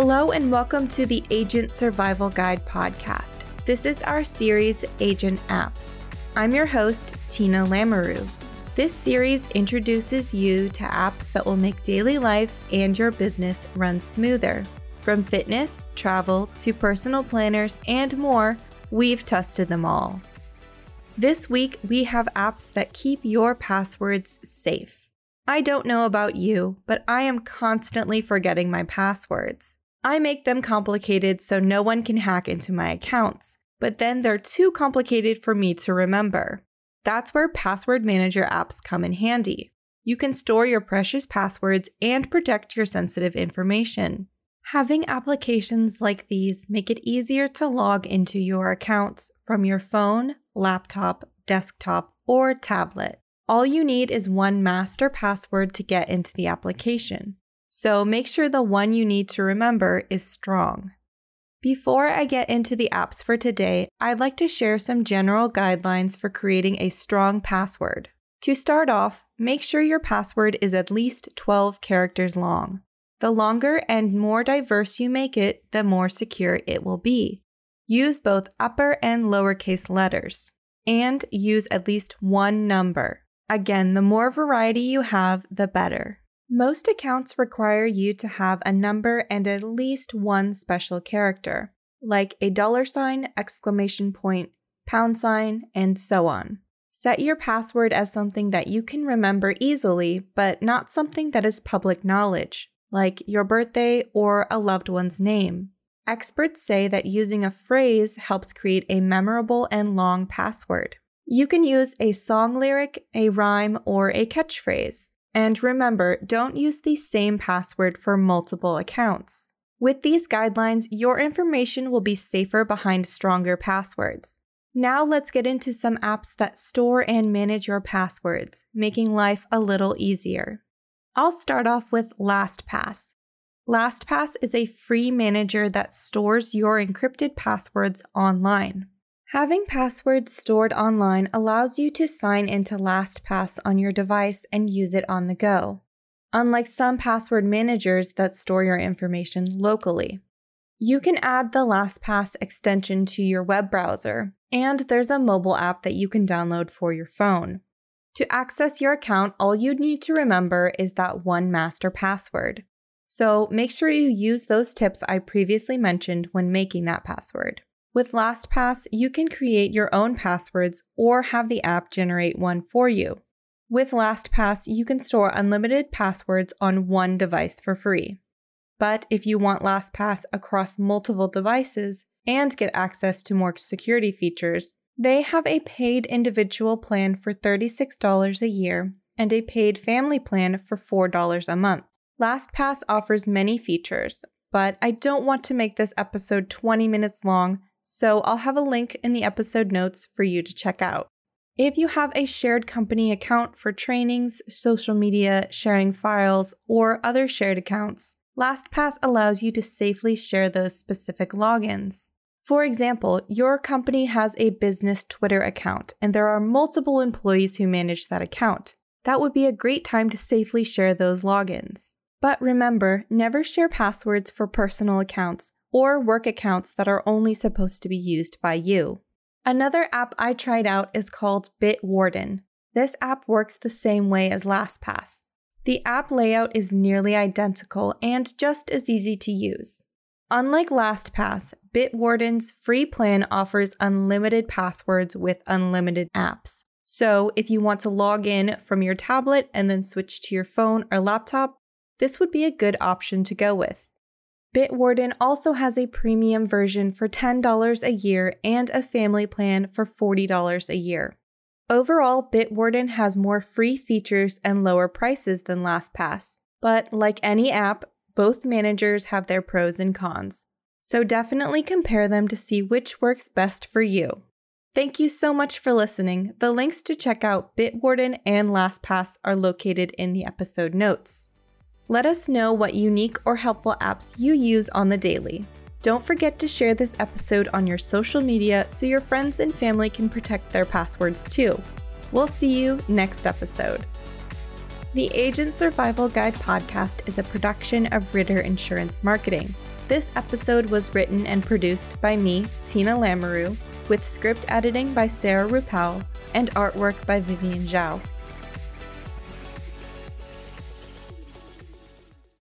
Hello, and welcome to the Agent Survival Guide podcast. This is our series, Agent Apps. I'm your host, Tina Lamoureux. This series introduces you to apps that will make daily life and your business run smoother. From fitness, travel, to personal planners, and more, we've tested them all. This week, we have apps that keep your passwords safe. I don't know about you, but I am constantly forgetting my passwords. I make them complicated so no one can hack into my accounts, but then they're too complicated for me to remember. That's where password manager apps come in handy. You can store your precious passwords and protect your sensitive information. Having applications like these make it easier to log into your accounts from your phone, laptop, desktop, or tablet. All you need is one master password to get into the application. So make sure the one you need to remember is strong. Before I get into the apps for today, I'd like to share some general guidelines for creating a strong password. To start off, make sure your password is at least 12 characters long. The longer and more diverse you make it, the more secure it will be. Use both upper and lowercase letters, and use at least one number. Again, the more variety you have, the better. Most accounts require you to have a number and at least one special character, like a dollar sign, exclamation point, pound sign, and so on. Set your password as something that you can remember easily, but not something that is public knowledge, like your birthday or a loved one's name. Experts say that using a phrase helps create a memorable and long password. You can use a song lyric, a rhyme, or a catchphrase. And remember, don't use the same password for multiple accounts. With these guidelines, your information will be safer behind stronger passwords. Now let's get into some apps that store and manage your passwords, making life a little easier. I'll start off with LastPass. LastPass is a free manager that stores your encrypted passwords online. Having passwords stored online allows you to sign into LastPass on your device and use it on the go, unlike some password managers that store your information locally. You can add the LastPass extension to your web browser, and there's a mobile app that you can download for your phone. To access your account, all you'd need to remember is that one master password. So make sure you use those tips I previously mentioned when making that password. With LastPass, you can create your own passwords or have the app generate one for you. With LastPass, you can store unlimited passwords on one device for free. But if you want LastPass across multiple devices and get access to more security features, they have a paid individual plan for $36 a year and a paid family plan for $4 a month. LastPass offers many features, but I don't want to make this episode 20 minutes long, so I'll have a link in the episode notes for you to check out. If you have a shared company account for trainings, social media, sharing files, or other shared accounts, LastPass allows you to safely share those specific logins. For example, your company has a business Twitter account and there are multiple employees who manage that account. That would be a great time to safely share those logins. But remember, never share passwords for personal accounts or work accounts that are only supposed to be used by you. Another app I tried out is called Bitwarden. This app works the same way as LastPass. The app layout is nearly identical and just as easy to use. Unlike LastPass, Bitwarden's free plan offers unlimited passwords with unlimited apps. So, if you want to log in from your tablet and then switch to your phone or laptop, this would be a good option to go with. Bitwarden also has a premium version for $10 a year and a family plan for $40 a year. Overall, Bitwarden has more free features and lower prices than LastPass, but like any app, both managers have their pros and cons. So definitely compare them to see which works best for you. Thank you so much for listening. The links to check out Bitwarden and LastPass are located in the episode notes. Let us know what unique or helpful apps you use on the daily. Don't forget to share this episode on your social media so your friends and family can protect their passwords too. We'll see you next episode. The Agent Survival Guide podcast is a production of Ritter Insurance Marketing. This episode was written and produced by me, Tina Lamoureux, with script editing by Sarah Ruppel and artwork by Vivian Zhao.